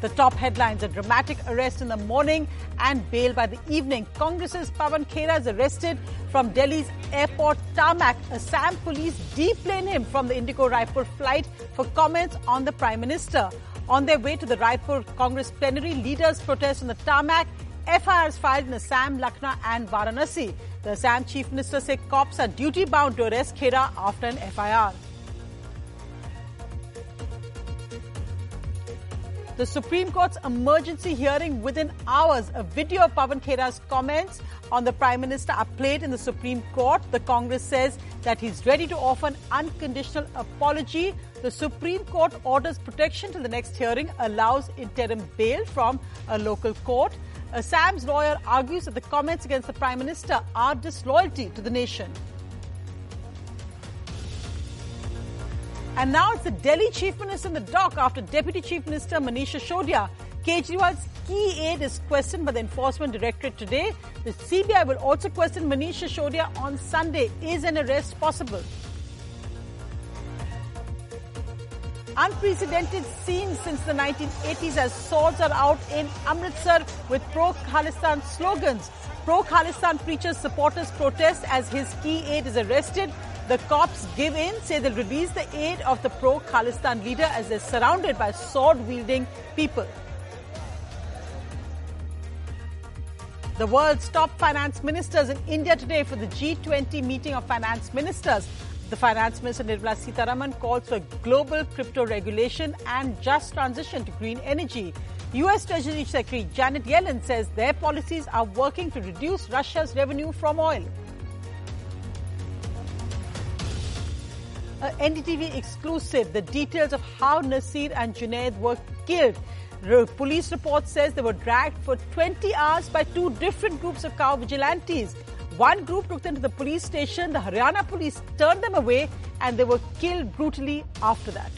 The top headlines a dramatic arrest in the morning and bail by the evening. Congress's Pawan Khera is arrested from Delhi's airport tarmac. Assam police deplane him from the Indigo Raipur flight for comments on the Prime Minister. On their way to the Raipur Congress plenary, leaders protest on the tarmac. FIRs filed in Assam, Lucknow, and Varanasi. The Assam Chief Minister said cops are duty bound to arrest Khera after an FIR. The Supreme Court's emergency hearing within hours. A video of Pawan Khera's comments on the Prime Minister are played in the Supreme Court. The Congress says that he's ready to offer an unconditional apology. The Supreme Court orders protection till the next hearing, allows interim bail from a local court. Uh, Assam's lawyer argues that the comments against the Prime Minister are disloyalty to the nation. And now it's the Delhi Chief Minister in the dock after Deputy Chief Minister Manish Sisodia. Kejriwal's key aide is questioned by the Enforcement Directorate today. The CBI will also question Manisha Sisodia on Sunday. Is an arrest possible? Unprecedented scenes since the 1980s as swords are out in Amritsar with pro-Khalistan slogans. Pro-Khalistan preachers supporters protest as his key aide is arrested. The cops give in, say they'll release the aid of the pro-Khalistan leader as they're surrounded by sword-wielding people. The world's top finance ministers in India today for the G20 meeting of finance ministers. The finance minister Nirmala Sitharaman calls for global crypto regulation and just transition to green energy. US Treasury Secretary Janet Yellen says their policies are working to reduce Russia's revenue from oil. A NDTV exclusive, the details of how Nasir and Junaid were killed. Police report says they were dragged for 20 hours by two different groups of cow vigilantes. One group took them to the police station. The Haryana police turned them away and they were killed brutally after that.